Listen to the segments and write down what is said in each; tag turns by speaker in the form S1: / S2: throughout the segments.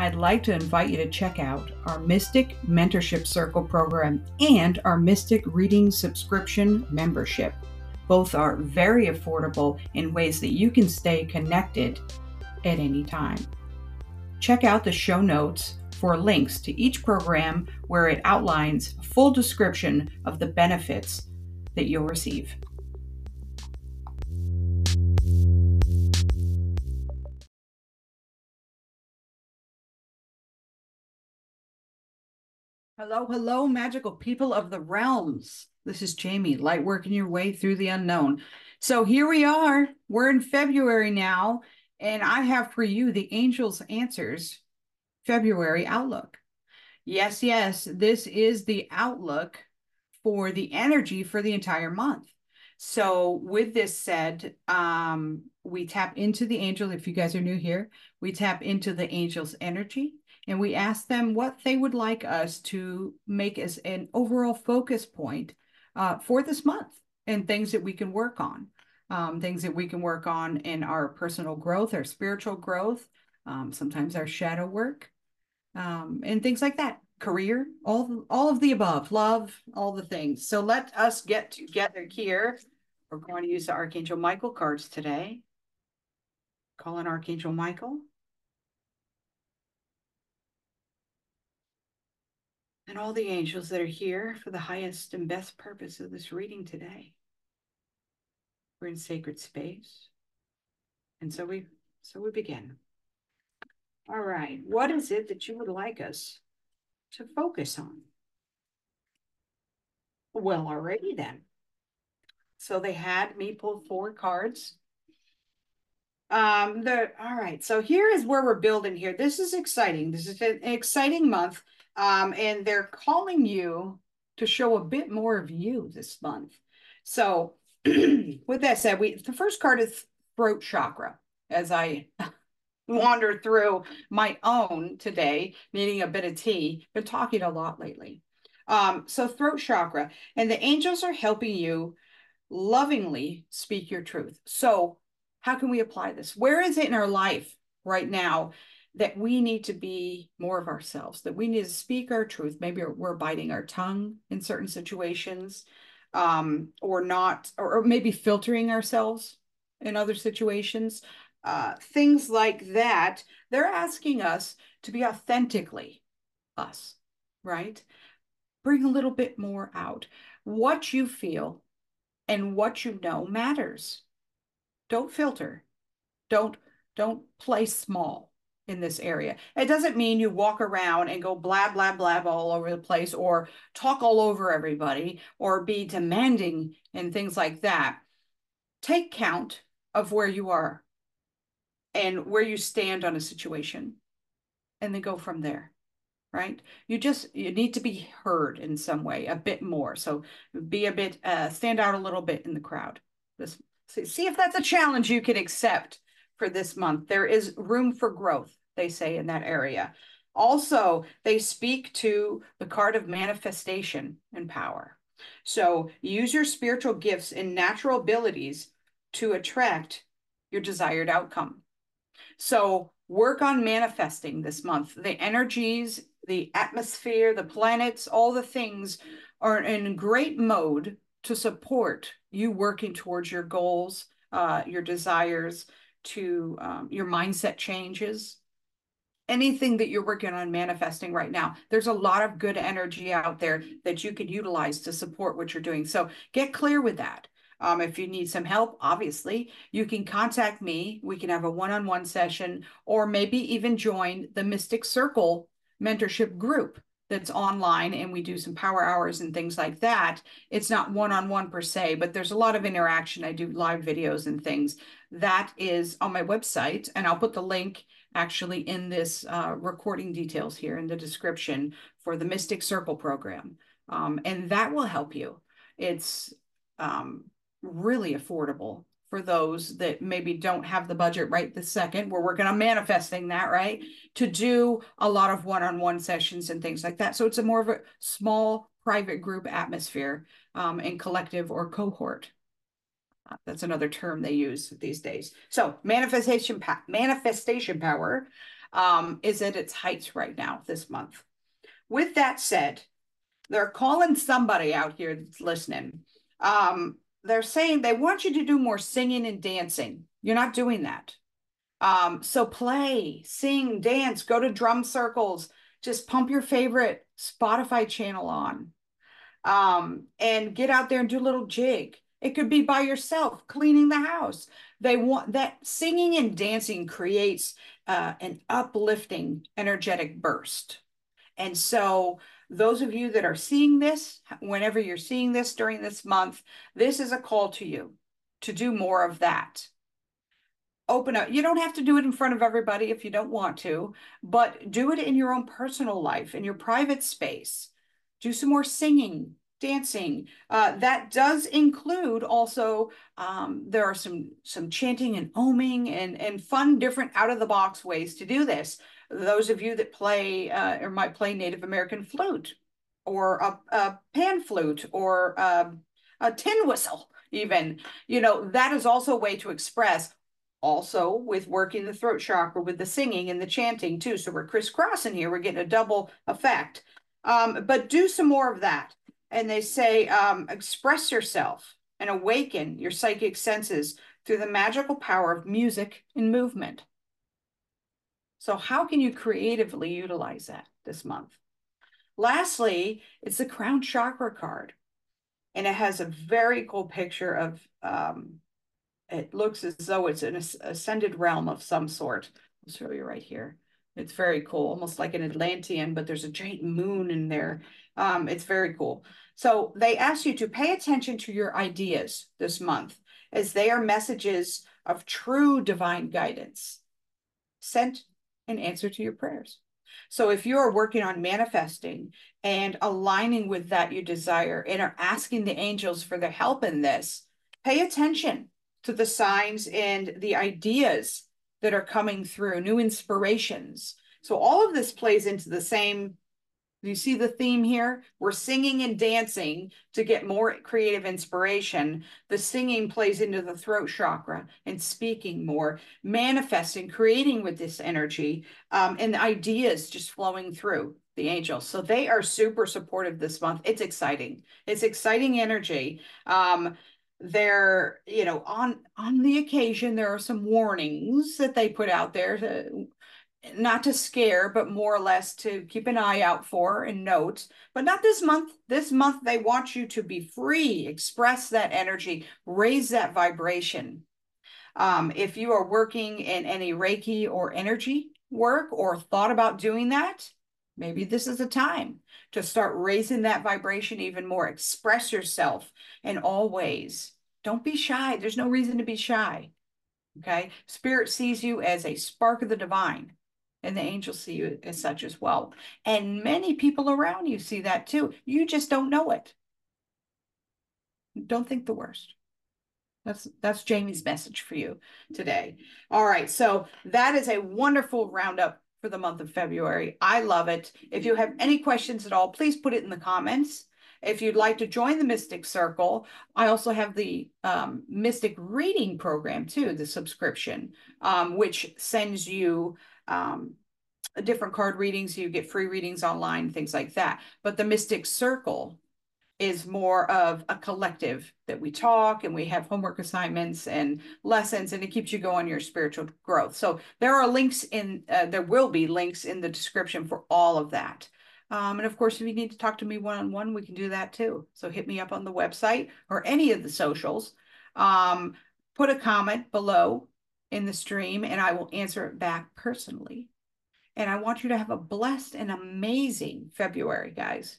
S1: I'd like to invite you to check out our Mystic Mentorship Circle program and our Mystic Reading Subscription membership. Both are very affordable in ways that you can stay connected at any time. Check out the show notes for links to each program where it outlines a full description of the benefits that you'll receive. Hello, hello, magical people of the realms. This is Jamie, light working your way through the unknown. So here we are. We're in February now, and I have for you the Angels Answers February Outlook. Yes, yes, this is the outlook for the energy for the entire month. So, with this said, um, we tap into the angel. If you guys are new here, we tap into the angel's energy and we ask them what they would like us to make as an overall focus point uh, for this month and things that we can work on. Um, things that we can work on in our personal growth, our spiritual growth, um, sometimes our shadow work, um, and things like that. Career, all all of the above, love, all the things. So let us get together here. We're going to use the Archangel Michael cards today. Call in Archangel Michael. And all the angels that are here for the highest and best purpose of this reading today. We're in sacred space. And so we so we begin. All right, what is it that you would like us to focus on? Well, already then. So they had me pull four cards. Um, the all right, so here is where we're building here. This is exciting. This is an exciting month um, and they're calling you to show a bit more of you this month. So, with that said, we the first card is throat chakra. As I wander through my own today, needing a bit of tea, been talking a lot lately. Um, so throat chakra, and the angels are helping you lovingly speak your truth. So, how can we apply this? Where is it in our life right now that we need to be more of ourselves, that we need to speak our truth. Maybe we're biting our tongue in certain situations, um, or not, or, or, maybe filtering ourselves in other situations. Uh, things like that. They're asking us to be authentically us, right? Bring a little bit more out. What you feel and what you know matters. Don't filter. Don't don't play small in this area. It doesn't mean you walk around and go blah, blah, blah all over the place or talk all over everybody or be demanding and things like that. Take count of where you are and where you stand on a situation and then go from there right? You just you need to be heard in some way a bit more. So be a bit uh, stand out a little bit in the crowd. This see, see if that's a challenge you can accept for this month. There is room for growth they say in that area. Also, they speak to the card of manifestation and power. So use your spiritual gifts and natural abilities to attract your desired outcome. So work on manifesting this month. The energies, the atmosphere, the planets, all the things are in great mode to support you working towards your goals, uh, your desires, to um, your mindset changes anything that you're working on manifesting right now. There's a lot of good energy out there that you could utilize to support what you're doing. So get clear with that. Um, if you need some help, obviously, you can contact me. We can have a one on one session or maybe even join the Mystic Circle mentorship group that's online and we do some power hours and things like that. It's not one on one per se, but there's a lot of interaction. I do live videos and things. That is on my website, and I'll put the link actually in this uh, recording details here in the description for the Mystic Circle program. Um, and that will help you. It's um, really affordable for those that maybe don't have the budget right this second. We're working on manifesting that, right? To do a lot of one-on-one sessions and things like that. So it's a more of a small private group atmosphere um, and collective or cohort. That's another term they use these days. So manifestation, manifestation power. um, is at its heights right now this month. With that said, they're calling somebody out here that's listening. Um, they're saying they want you to do more singing and dancing. You're not doing that. Um, so play, sing, dance, go to drum circles, just pump your favorite Spotify channel on. Um, and get out there and do a little jig. It could be by yourself cleaning the house. They want that singing and dancing creates uh, an uplifting, energetic burst. And so, those of you that are seeing this, whenever you're seeing this during this month, this is a call to you to do more of that open up. You don't have to do it in front of everybody if you don't want to, but do it in your own personal life, in your private space. Do some more singing, dancing. Uh, that does include also um, there are some some chanting and oming and and fun different out of the box ways to do this. Those of you that play uh, or might play Native American flute or a, a pan flute or a, uh, a tin whistle even you know that is also a way to express also with working the throat chakra with the singing and the chanting too. So we're crisscrossing here. We're getting a double effect. Um, but do some more of that. And they say um, express yourself and awaken your psychic senses through the magical power of music and movement. So how can you creatively utilize that this month? Lastly, it's the crown chakra card. And it has a very cool picture of um, it looks as though it's an ascended realm of some sort. I'll show you right here. It's very cool, almost like an Atlantean, but there's a giant moon in there. Um, it's very cool. So they ask you to pay attention to your ideas this month as they are messages of true divine guidance sent in answer to your prayers. So if you're working on manifesting and aligning with that you desire and are asking the angels for their help in this, pay attention to the signs and the ideas that are coming through, new inspirations. So all of this plays into the same. You see the theme here? We're singing and dancing to get more creative inspiration. The singing plays into the throat chakra and speaking more, manifesting, creating with this energy, um, and the ideas just flowing through the angels. So they are super supportive this month. It's exciting. It's exciting energy. Um, there you know on on the occasion there are some warnings that they put out there to not to scare but more or less to keep an eye out for and note but not this month. This month they want you to be free express that energy raise that vibration. Um, if you are working in any reiki or energy work or thought about doing that maybe this is a time to start raising that vibration even more. Express yourself in all ways. Don't be shy. There's no reason to be shy. Okay. Spirit sees you as a spark of the divine, and the angels see you as such as well. And many people around you see that too. You just don't know it. Don't think the worst. That's that's Jamie's message for you today. All right, so that is a wonderful roundup for the month of February. I love it. If you have any questions at all, please put it in the comments. If you'd like to join the Mystic Circle, I also have the um, Mystic Reading Program too, the subscription, um, which sends you um, different card readings. You get free readings online, things like that. But the Mystic Circle is more of a collective that we talk and we have homework assignments and lessons and it keeps you going your spiritual growth. So there are links in uh, there will be links in the description for all of that. Um, and of course if you need to talk to me one-on-one -on -one, we can do that too. So hit me up on the website or any of the socials. Um, put a comment below in the stream and i will answer it back personally. And i want you to have a blessed and amazing february guys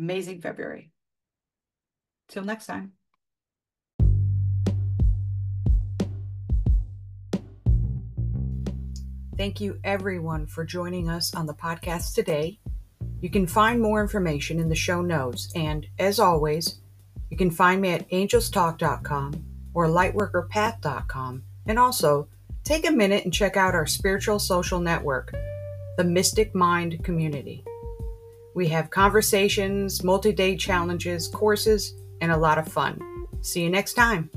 S1: amazing February. Till next time. Thank you, everyone, for joining us on the podcast today. You can find more information in the show notes. And as always, you can find me at angelstalk.com or lightworkerpath.com. And also, take a minute and check out our spiritual social network, the Mystic Mind Community. We have conversations, multi day challenges, courses, and a lot of fun. See you next time.